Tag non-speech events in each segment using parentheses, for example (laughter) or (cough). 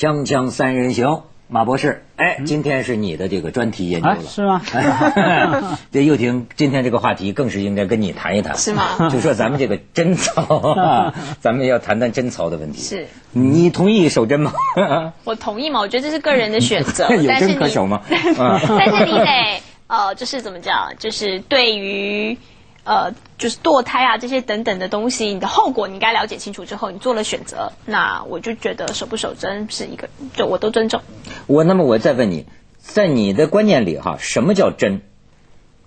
锵锵三人行，马博士，哎，今天是你的这个专题研究了，是吗？(laughs) 这又听，今天这个话题更是应该跟你谈一谈，是吗？(laughs) 就说咱们这个贞操，(laughs) 咱们要谈谈贞操的问题。是，你同意守贞吗？我同意嘛，我觉得这是个人的选择，有贞可守吗？但是你得，呃，就是怎么讲，就是对于。呃，就是堕胎啊，这些等等的东西，你的后果你应该了解清楚之后，你做了选择，那我就觉得守不守贞是一个，就我都尊重。我那么我再问你，在你的观念里哈，什么叫贞？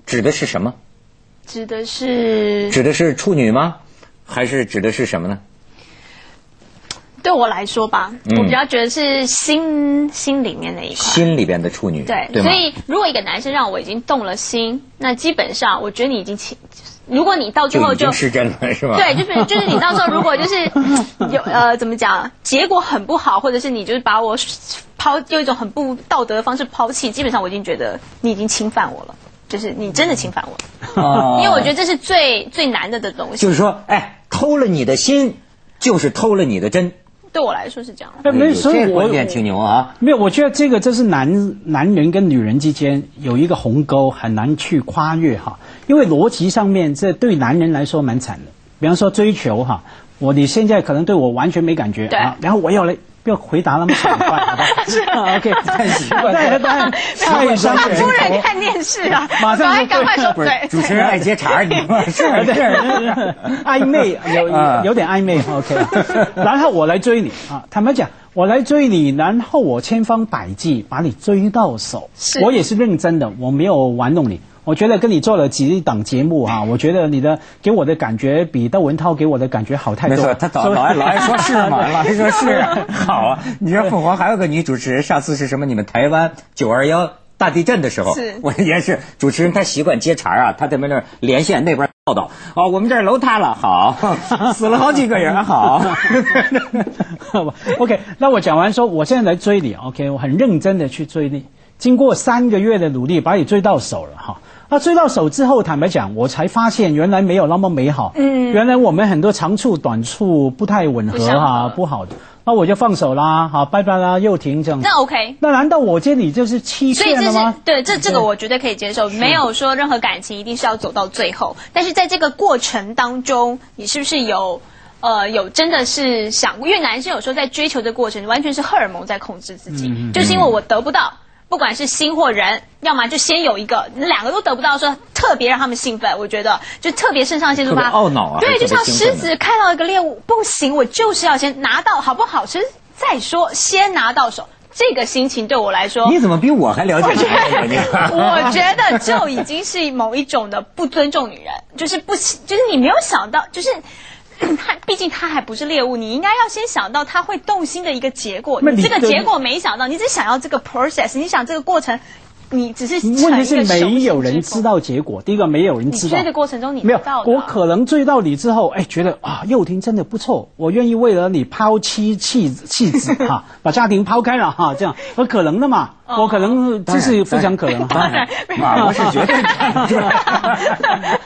指的是什么？指的是指的是处女吗？还是指的是什么呢？对我来说吧，我比较觉得是心心里面那一块，心里边的处女。对，所以如果一个男生让我已经动了心，那基本上我觉得你已经情，如果你到最后就失真了，(laughs) 是吧？对，就是就是你到时候如果就是 (laughs) 有呃怎么讲，结果很不好，或者是你就是把我抛用一种很不道德的方式抛弃，基本上我已经觉得你已经侵犯我了，就是你真的侵犯我了，因为我觉得这是最最难的的东西。就是说，哎，偷了你的心，就是偷了你的真。对我来说是这样。哎，没所以我点挺牛啊。没有，我觉得这个这是男男人跟女人之间有一个鸿沟，很难去跨越哈。因为逻辑上面，这对男人来说蛮惨的。比方说追求哈，我你现在可能对我完全没感觉啊，然后我要来。不要回答那么快，(laughs) 好吧？是，OK，太习惯，太太太伤人。夫人看电视啊，(laughs) 马上赶快说对。主持人爱接茬，你 (laughs) 是是暧昧，有有点暧昧，OK。然后我来追你啊，坦白讲，我来追你，然后我千方百计把你追到手，我也是认真的，我没有玩弄你。我觉得跟你做了几档节目啊，(laughs) 我觉得你的给我的感觉比窦文涛给我的感觉好太多。没错，他 (laughs) 老老爱老爱说是嘛，(laughs) 老爱说是好啊。你知道凤凰还有个女主持人，上次是什么？你们台湾九二幺大地震的时候，我也是主持人，他习惯接茬啊，他在那儿连线那边报道。哦，我们这儿楼塌了，好，死了好几个人，好。OK，那我讲完说，我现在来追你，OK，我很认真的去追你，经过三个月的努力，把你追到手了，哈。那追到手之后，坦白讲，我才发现原来没有那么美好。嗯，原来我们很多长处短处不太吻合哈，不好的。那我就放手啦，好，拜拜啦，又停这样。那 OK。那难道我这里就是欺骗了吗？对，这这个我绝对可以接受，没有说任何感情一定是要走到最后。但是在这个过程当中，你是不是有呃有真的是想过？因为男生有时候在追求的过程，完全是荷尔蒙在控制自己，就是因为我得不到。不管是心或人，要么就先有一个，两个都得不到，说特别让他们兴奋。我觉得就特别肾上腺素吧，懊恼啊。对，就像狮子看到一个猎物，不行，我就是要先拿到，好不好吃再说，先拿到手。这个心情对我来说，你怎么比我还了解？(laughs) 我觉得就已经是某一种的不尊重女人，就是不，就是你没有想到，就是。(clears throat) 他毕竟他还不是猎物，你应该要先想到他会动心的一个结果。你这个结果没想到，你只想要这个 process，你想这个过程。你只是问题是没有人知道结果。第一个没有人知道。追的过程中你没有，我可能追到你之后，哎，觉得啊，幼婷真的不错，我愿意为了你抛妻弃弃子 (laughs) 哈，把家庭抛开了哈，这样不可能的嘛。我可能这是非常可能。当然，我是绝对。(laughs)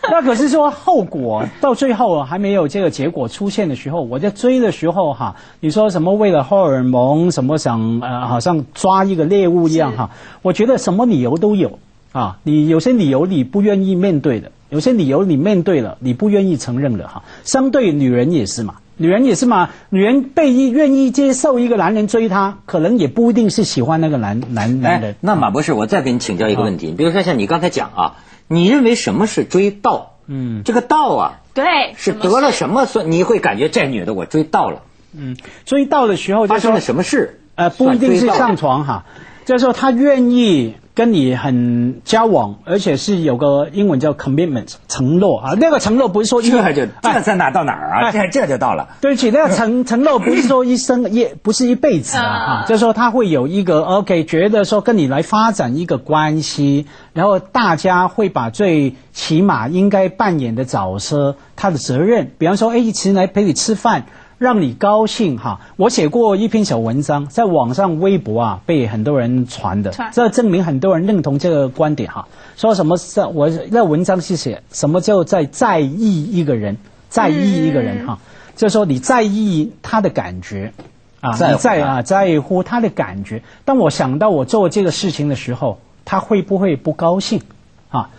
那可是说后果到最后还没有这个结果出现的时候，我在追的时候哈，你说什么为了荷尔蒙，什么想呃，好像抓一个猎物一样哈，我觉得什么理由都有啊。你有些理由你不愿意面对的，有些理由你面对了你不愿意承认的哈。相对女人也是嘛。女人也是嘛，女人被愿意接受一个男人追她，可能也不一定是喜欢那个男男男人。那马博士，我再给你请教一个问题，比如说像你刚才讲啊，你认为什么是追到？嗯，这个到啊，对，是得了什么？所你会感觉这女的我追到了。嗯，追到的时候发生了什么事？呃，不一定是上床哈，就是说她愿意。跟你很交往，而且是有个英文叫 commitment 承诺啊，那个承诺不是说这就这在哪到哪儿啊？这这就到了。对不起，那个承 (laughs) 承诺不是说一生一不是一辈子啊，就是说他会有一个 OK，觉得说跟你来发展一个关系，然后大家会把最起码应该扮演的角色，他的责任，比方说哎，一起来陪你吃饭。让你高兴哈！我写过一篇小文章，在网上微博啊被很多人传的，这证明很多人认同这个观点哈。说什么是我那文章是写什么叫在在意一个人，在意一个人哈，就是说你在意他的感觉，啊，你在啊在乎他的感觉。当我想到我做这个事情的时候，他会不会不高兴？啊，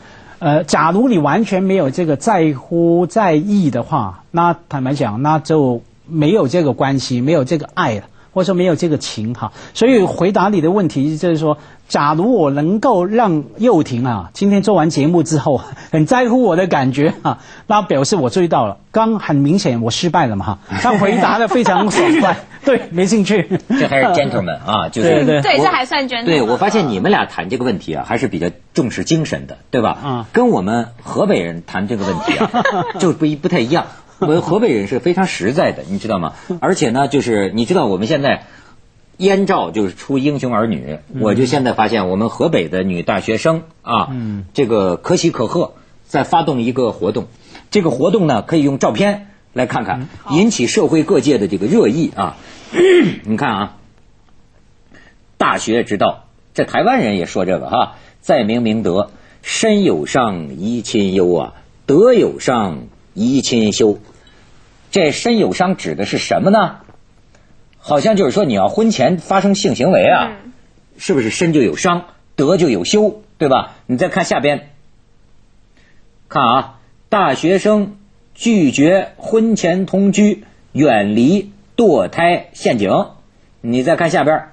呃，假如你完全没有这个在乎在意的话，那坦白讲，那就没有这个关系，没有这个爱了。或者说没有这个情哈，所以回答你的问题就是说，假如我能够让幼婷啊，今天做完节目之后很在乎我的感觉啊，那表示我注意到了。刚很明显我失败了嘛哈，他回答的非常爽快，(laughs) 对，没兴趣。这还是 gentleman 啊，(laughs) 就是对对对，这还算 gentleman。对我发现你们俩谈这个问题啊，还是比较重视精神的，对吧？嗯，跟我们河北人谈这个问题啊，(laughs) 就不一不太一样。我们河北人是非常实在的，你知道吗？而且呢，就是你知道我们现在燕赵就是出英雄儿女，我就现在发现我们河北的女大学生啊，这个可喜可贺，在发动一个活动。这个活动呢，可以用照片来看看，引起社会各界的这个热议啊。你看啊，大学之道，这台湾人也说这个哈，在明明德，身有伤，贻亲忧啊，德有伤。贻亲修，这身有伤指的是什么呢？好像就是说你要婚前发生性行为啊，是不是身就有伤，德就有羞，对吧？你再看下边，看啊，大学生拒绝婚前同居，远离堕胎陷阱。你再看下边，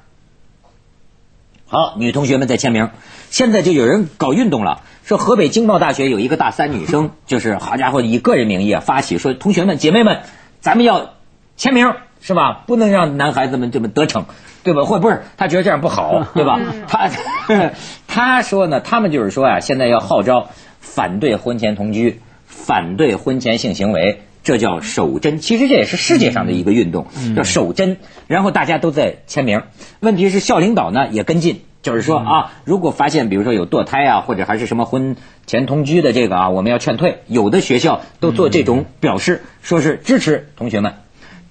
好，女同学们在签名。现在就有人搞运动了。说河北经贸大学有一个大三女生，(laughs) 就是好家伙，以个人名义啊发起说，同学们姐妹们，咱们要签名是吧？不能让男孩子们这么得逞，对吧？或不是他觉得这样不好，对吧？他 (laughs) 他说呢，他们就是说啊，现在要号召反对婚前同居，反对婚前性行为，这叫守贞。其实这也是世界上的一个运动，叫守贞。然后大家都在签名，问题是校领导呢也跟进。就是说啊，如果发现比如说有堕胎啊，或者还是什么婚前同居的这个啊，我们要劝退。有的学校都做这种表示，说是支持同学们。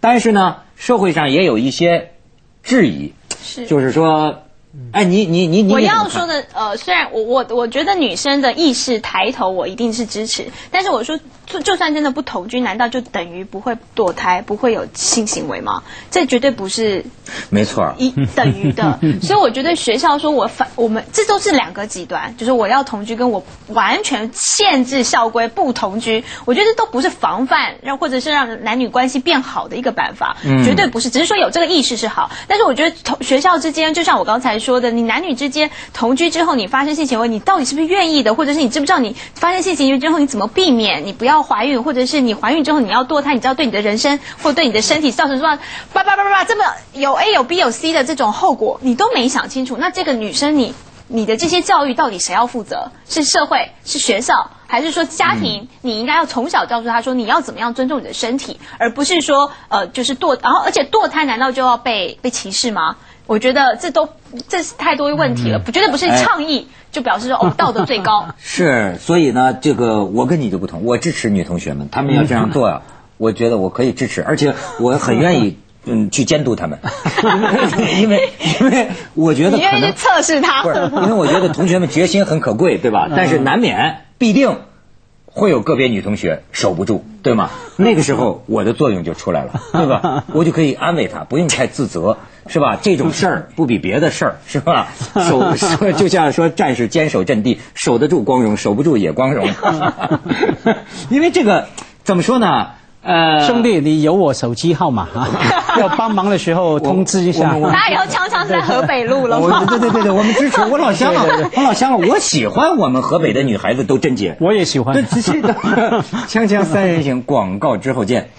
但是呢，社会上也有一些质疑，是就是说。哎，你你你你，我要说的呃，虽然我我我觉得女生的意识抬头，我一定是支持。但是我说，就就算真的不同居，难道就等于不会堕胎，不会有性行为吗？这绝对不是，没错，一 (laughs) 等于的。所以我觉得学校说我反我们，这都是两个极端，就是我要同居，跟我完全限制校规不同居，我觉得都不是防范让或者是让男女关系变好的一个办法，绝对不是。只是说有这个意识是好，但是我觉得同学校之间，就像我刚才。说的，你男女之间同居之后，你发生性行为，你到底是不是愿意的？或者是你知不知道你发生性行为之后，你怎么避免你不要怀孕？或者是你怀孕之后你要堕胎，你知道对你的人生或对你的身体造成什么叭叭叭叭叭这么有 A 有 B 有 C 的这种后果，你都没想清楚。那这个女生，你你的这些教育到底谁要负责？是社会？是学校？还是说家庭？你应该要从小告诉他说你要怎么样尊重你的身体，而不是说呃就是堕，然后而且堕胎难道就要被被歧视吗？我觉得这都这是太多问题了，不绝对不是倡议就表示说哦 (laughs) 道德最高。(laughs) 是，所以呢，这个我跟你就不同，我支持女同学们，她们要这样做呀，我觉得我可以支持，而且我很愿意 (laughs) 嗯去监督他们，因为因为我觉得可能测试他，不是，因为我觉得同学们决心很可贵，对吧？但是难免必定。会有个别女同学守不住，对吗？(laughs) 那个时候我的作用就出来了，对吧？(laughs) 我就可以安慰她，不用太自责，是吧？这种事儿不比别的事儿，是吧？(laughs) 守就像说战士坚守阵地，守得住光荣，守不住也光荣。因为这个怎么说呢？呃，兄弟，你有我手机号码啊？(laughs) 要帮忙的时候通知一下。他以后常常在河北路了吗？对对对对，我们支持我老乡啊，我老乡啊，我喜欢我们河北的女孩子都贞洁。我也喜欢。对，仔细的。锵锵三人行，广告之后见。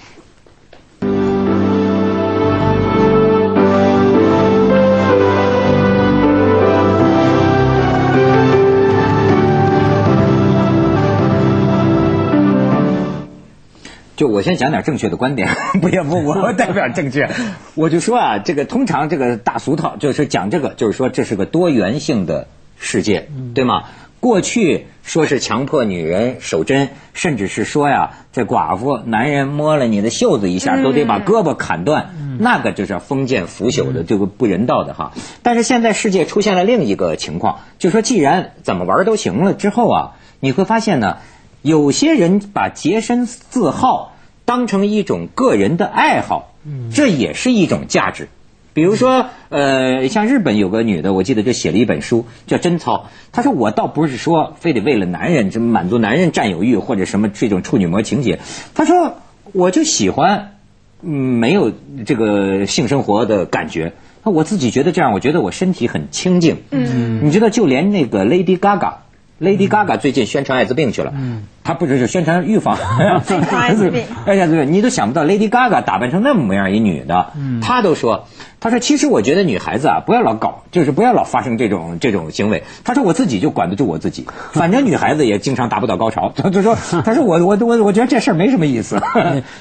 就我先讲点正确的观点，(laughs) 不要不我 (laughs) 代表正确，我就说啊，这个通常这个大俗套就是讲这个，就是说这是个多元性的世界，对吗？过去说是强迫女人守贞，甚至是说呀，这寡妇男人摸了你的袖子一下，都得把胳膊砍断，那个就是封建腐朽的这个不人道的哈。但是现在世界出现了另一个情况，就说既然怎么玩都行了之后啊，你会发现呢。有些人把洁身自好当成一种个人的爱好，这也是一种价值。比如说，呃，像日本有个女的，我记得就写了一本书叫《贞操》。她说我倒不是说非得为了男人，这满足男人占有欲或者什么这种处女膜情节。她说我就喜欢，嗯，没有这个性生活的感觉。那我自己觉得这样，我觉得我身体很清静。嗯，你知道，就连那个 Lady Gaga。Lady Gaga 最近宣传艾滋病去了，嗯，她不只是宣传预防 (laughs) 艾滋病，(laughs) 哎呀，对，你都想不到 Lady Gaga 打扮成那么模样一女的，嗯，她都说，她说其实我觉得女孩子啊，不要老搞，就是不要老发生这种这种行为。她说我自己就管得住我自己，(laughs) 反正女孩子也经常达不到高潮。她就说，她说我我我我觉得这事儿没什么意思。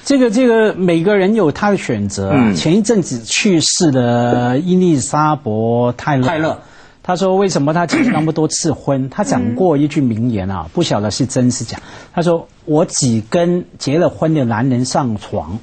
这个这个每个人有他的选择。前一阵子去世的伊丽莎白泰勒。泰勒。他说：“为什么他结那么多次婚？(coughs) 他讲过一句名言啊，不晓得是真是假。他说：‘我只跟结了婚的男人上床，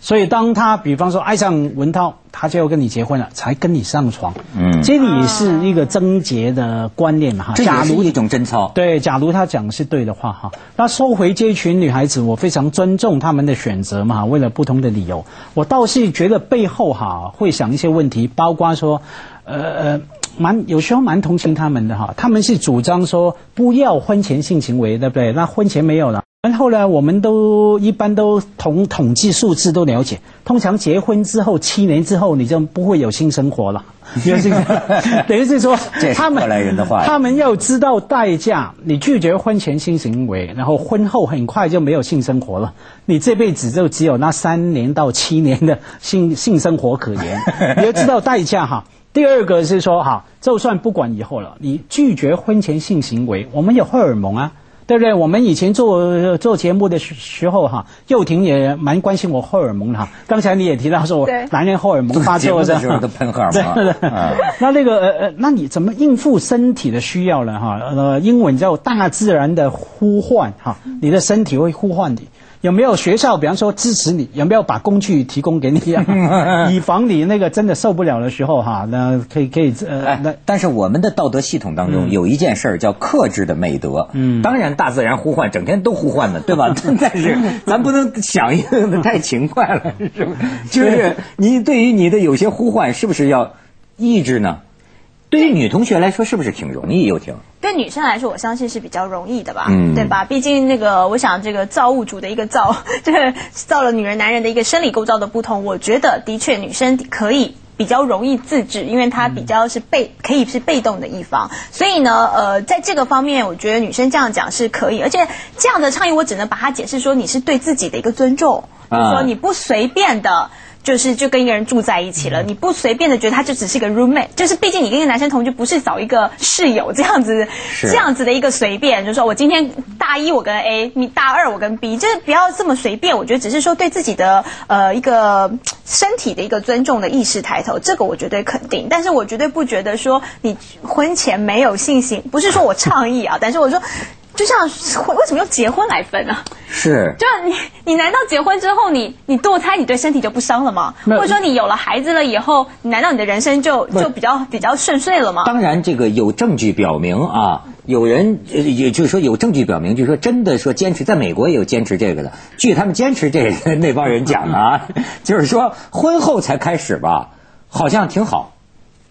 所以当他比方说爱上文涛，他就要跟你结婚了，才跟你上床。’嗯，这个也是一个贞洁的观念嘛哈。假如一种贞操，对，假如他讲的是对的话哈，那收回这群女孩子，我非常尊重他们的选择嘛。为了不同的理由，我倒是觉得背后哈会想一些问题，包括说，呃呃。”蛮有时候蛮同情他们的哈，他们是主张说不要婚前性行为，对不对？那婚前没有了，然后呢，我们都一般都统统计数字都了解，通常结婚之后七年之后你就不会有性生活了，(laughs) 等于是说他们来人的话，他们要知道代价，你拒绝婚前性行为，然后婚后很快就没有性生活了，你这辈子就只有那三年到七年的性性生活可言，你要知道代价哈。第二个是说，哈，就算不管以后了，你拒绝婚前性行为，我们有荷尔蒙啊，对不对？我们以前做做节目的时候，哈，幼婷也蛮关心我荷尔蒙的哈。刚才你也提到说，我男人荷尔蒙发作的时候都喷荷尔蒙。那那个呃呃，那你怎么应付身体的需要呢？哈，呃，英文叫大自然的呼唤，哈，你的身体会呼唤你。有没有学校，比方说支持你？有没有把工具提供给你啊？(laughs) 以防你那个真的受不了的时候哈，那可以可以呃，那但是我们的道德系统当中有一件事儿叫克制的美德。嗯，当然大自然呼唤，整天都呼唤的，对吧？(laughs) 但是咱不能响应的太勤快了，是不是？就是你对于你的有些呼唤，是不是要抑制呢？对于女同学来说，是不是挺容易？又挺对女生来说，我相信是比较容易的吧，对吧？毕竟那个，我想这个造物主的一个造，这 (laughs) 个造了女人、男人的一个生理构造的不同，我觉得的确女生可以比较容易自制，因为她比较是被可以是被动的一方，所以呢，呃，在这个方面，我觉得女生这样讲是可以，而且这样的倡议，我只能把它解释说，你是对自己的一个尊重，就是说你不随便的。就是就跟一个人住在一起了，你不随便的觉得他就只是一个 roommate，就是毕竟你跟一个男生同居不是找一个室友这样子，这样子的一个随便，就是说我今天大一我跟 A，你大二我跟 B，就是不要这么随便。我觉得只是说对自己的呃一个身体的一个尊重的意识抬头，这个我绝对肯定。但是我绝对不觉得说你婚前没有信心，不是说我倡议啊，但是我说。就像为什么用结婚来分呢？是，就你你难道结婚之后你你堕胎你对身体就不伤了吗？或者说你有了孩子了以后，你难道你的人生就就比较比较顺遂了吗？当然，这个有证据表明啊，有人也就是说有证据表明，就是说真的说坚持，在美国也有坚持这个的。据他们坚持这个那帮人讲啊，(laughs) 就是说婚后才开始吧，好像挺好，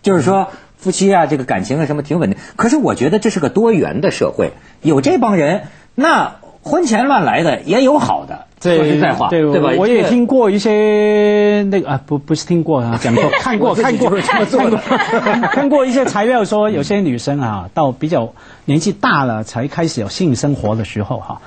就是说。夫妻啊，这个感情啊，什么挺稳定。可是我觉得这是个多元的社会，有这帮人，那婚前乱来的也有好的。(laughs) 说实在话，对吧？我也听过一些那个啊，不不是听过啊，讲 (laughs) 过，看过看过看过 (laughs) 看过一些材料说，有些女生啊，到比较年纪大了才开始有性生活的时候哈，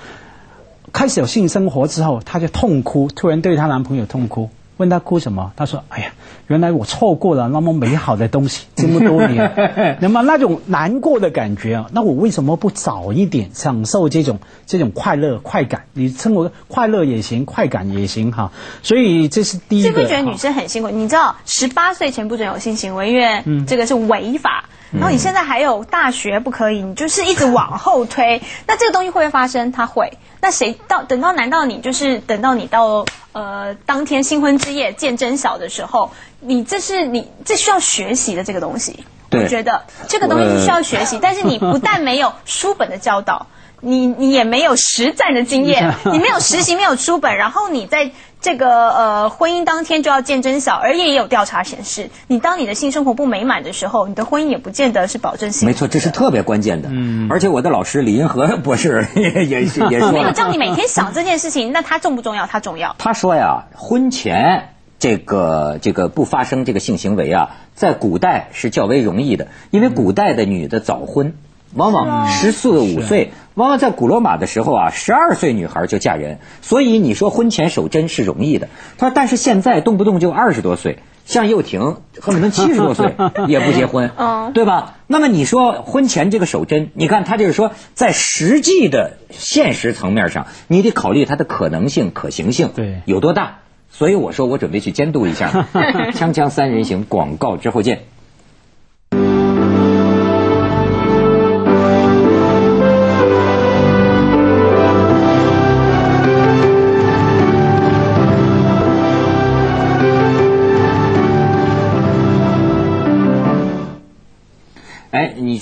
开始有性生活之后，她就痛哭，突然对她男朋友痛哭。问他哭什么？他说：“哎呀，原来我错过了那么美好的东西 (laughs) 这么多年，(laughs) 那么那种难过的感觉啊，那我为什么不早一点享受这种这种快乐快感？你称为快乐也行，快感也行哈。所以这是第一个。是不是觉得女生很辛苦？你知道，十八岁前不准有性行为，因为这个是违法。然后你现在还有大学不可以，你就是一直往后推。(laughs) 那这个东西会不会发生？它会。那谁到等到？难道你就是等到你到？”呃，当天新婚之夜见真小的时候，你这是你这需要学习的这个东西。我觉得这个东西是需要学习，但是你不但没有书本的教导，你你也没有实战的经验，(laughs) 你没有实习，没有书本，然后你在。这个呃婚姻当天就要见真晓，而也有调查显示，你当你的性生活不美满的时候，你的婚姻也不见得是保证性。没错，这是特别关键的。嗯，而且我的老师李银河博士也也也说，没有叫你每天想这件事情，那它重不重要？它重要。他说呀，婚前这个这个不发生这个性行为啊，在古代是较为容易的，因为古代的女的早婚。往往十四五岁，往往在古罗马的时候啊，十二岁女孩就嫁人，所以你说婚前守贞是容易的。他说，但是现在动不动就二十多岁，像又廷恨不得七十多岁也不结婚，(laughs) 对吧？那么你说婚前这个守贞，你看他就是说，在实际的现实层面上，你得考虑它的可能性、可行性有多大。所以我说，我准备去监督一下。(laughs) 锵锵三人行，广告之后见。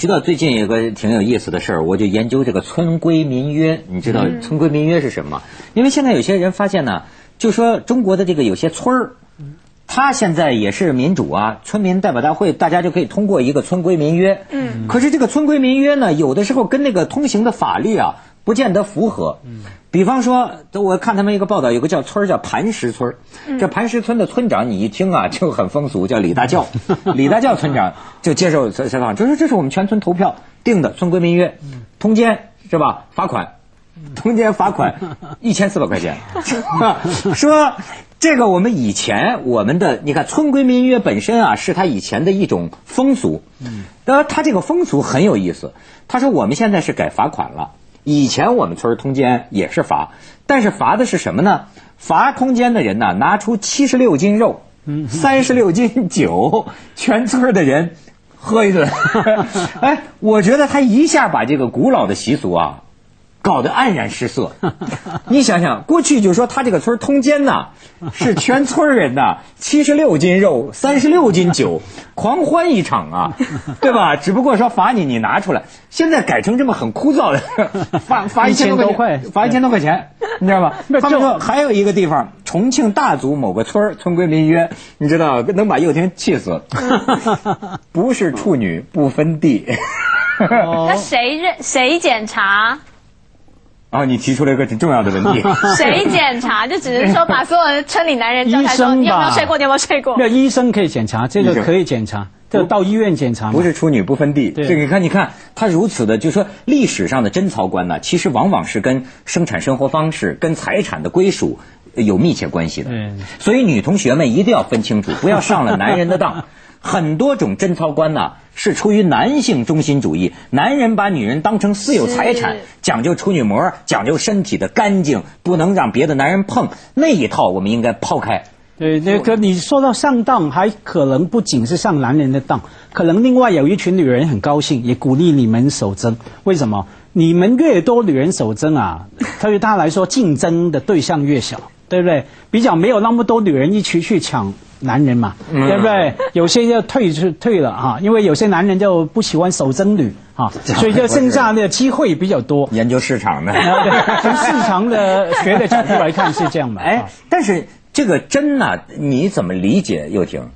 知道最近有个挺有意思的事儿，我就研究这个村规民约。你知道村规民约是什么？因为现在有些人发现呢，就说中国的这个有些村儿，他现在也是民主啊，村民代表大会，大家就可以通过一个村规民约。嗯。可是这个村规民约呢，有的时候跟那个通行的法律啊，不见得符合。嗯。比方说，我看他们一个报道，有个叫村叫磐石村这磐石村的村长，你一听啊就很风俗，叫李大教。(laughs) 李大教村长就接受采访，就说这是我们全村投票定的村规民约，通奸是吧？罚款，通奸罚款 (laughs) 一千四百块钱。(laughs) 说这个我们以前我们的，你看村规民约本身啊，是他以前的一种风俗。嗯。呃，他这个风俗很有意思。他说我们现在是改罚款了。以前我们村通奸也是罚，但是罚的是什么呢？罚通奸的人呢，拿出七十六斤肉，三十六斤酒，全村的人喝一顿。(laughs) 哎，我觉得他一下把这个古老的习俗啊。搞得黯然失色。(laughs) 你想想，过去就说他这个村通奸呐，(laughs) 是全村人呐，七十六斤肉，三十六斤酒，(laughs) 狂欢一场啊，对吧？只不过说罚你，你拿出来。现在改成这么很枯燥的，罚罚一千多块，罚一千多块钱，你知道吧？他们说还有一个地方，重庆大足某个村村规民约，你知道能把幼婷气死。不是处女不分地。那谁认谁检查？啊，你提出了一个挺重要的问题。(laughs) 谁检查？就只是说把所有的村里男人叫来说，你有没有睡过？你有没有睡过？那医生可以检查，这个可以检查，就到医院检查。不是处女不分地。这个你看，你看他如此的，就说历史上的贞操观呢，其实往往是跟生产生活方式、跟财产的归属有密切关系的。所以女同学们一定要分清楚，不要上了男人的当。(laughs) 很多种贞操观呢，是出于男性中心主义，男人把女人当成私有财产，讲究处女膜，讲究身体的干净，不能让别的男人碰那一套，我们应该抛开。对，那个你说到上当，还可能不仅是上男人的当，可能另外有一群女人很高兴，也鼓励你们守贞。为什么？你们越多女人守贞啊，(laughs) 对于他来说，竞争的对象越小，对不对？比较没有那么多女人一起去抢。男人嘛，对不对？有些要退出退了哈，因为有些男人就不喜欢守贞女哈，(laughs) 所以就剩下的机会比较多。研究市场的，(laughs) 从市场的学的角度来看是这样的。(laughs) 哎，但是这个贞呢，你怎么理解？又婷？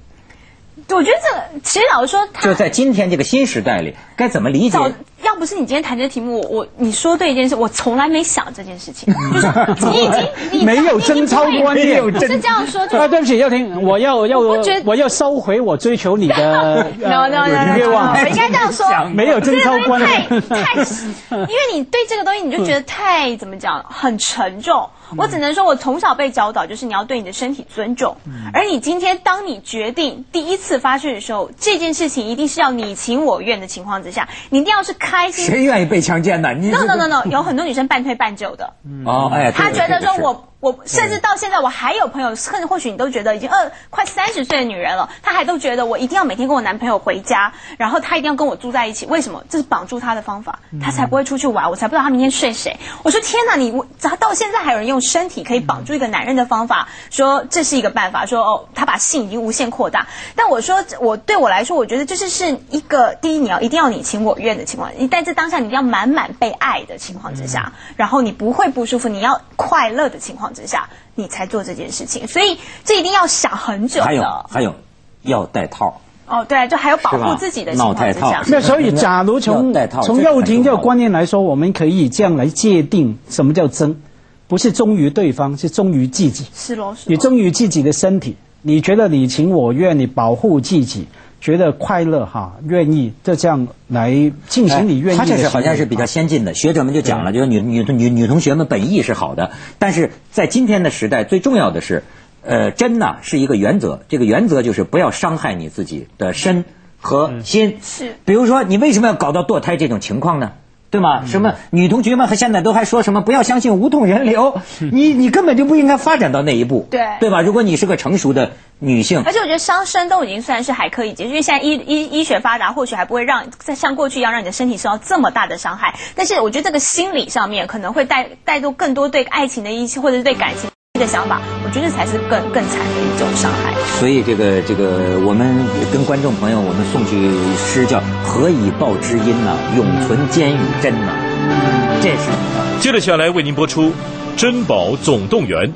我觉得这个其实老实说，就在今天这个新时代里，该怎么理解？要不是你今天谈这个题目，我你说对一件事，我从来没想这件事情。就 (laughs) 是你已经你没有贞操观念，是这样说。啊，对不起，耀婷，我要要我要收回我追求你的 (laughs) 愿望。我应该这样说，(laughs) 没有贞操观念，太太，因为你对这个东西你就觉得太怎么讲，很沉重。我只能说，我从小被教导就是你要对你的身体尊重，而你今天当你决定第一次发生的时候，这件事情一定是要你情我愿的情况之下，你一定要是开心。谁愿意被强奸呢？No No No No，有很多女生半推半就的。哦，哎，她觉得说我。我甚至到现在，我还有朋友，甚至或许你都觉得已经二快三十岁的女人了，她还都觉得我一定要每天跟我男朋友回家，然后她一定要跟我住在一起。为什么？这是绑住她的方法，她才不会出去玩，我才不知道她明天睡谁。我说天哪，你我咋到现在还有人用身体可以绑住一个男人的方法，说这是一个办法，说哦，他把性已经无限扩大。但我说我对我来说，我觉得这是是一个第一，你要一定要你情我愿的情况，你在这当下你一定要满满被爱的情况之下，然后你不会不舒服，你要快乐的情况。况之下，你才做这件事情。所以这一定要想很久的。还有还有，要戴套。哦，对，就还有保护自己的情况之下。那所以，假如从从幼婷这个观念来说，我们可以这样来界定什么叫真，不是忠于对方，是忠于自己。是喽，你忠于自己的身体，你觉得你情我愿，你保护自己，觉得快乐哈，愿意就这样来进行你愿意。他这是好像是比较先进的，学者们就讲了，就是女女女女同学们本意是好的，但是在今天的时代，最重要的是。呃，真呢是一个原则，这个原则就是不要伤害你自己的身和心。是，比如说你为什么要搞到堕胎这种情况呢？对吗？什么女同学们和现在都还说什么不要相信无痛人流？(laughs) 你你根本就不应该发展到那一步。对，对吧？如果你是个成熟的女性，而且我觉得伤身都已经算是还可以接受，因为现在医医医学发达，或许还不会让再像过去一样让你的身体受到这么大的伤害。但是我觉得这个心理上面可能会带带动更多对爱情的一些，或者是对感情。的想法，我觉得才是更更惨的一种伤害。所以，这个这个，我们跟观众朋友，我们送去诗叫“何以报知音”呐，“永存坚与真”呐，这是。接着下来为您播出《珍宝总动员》。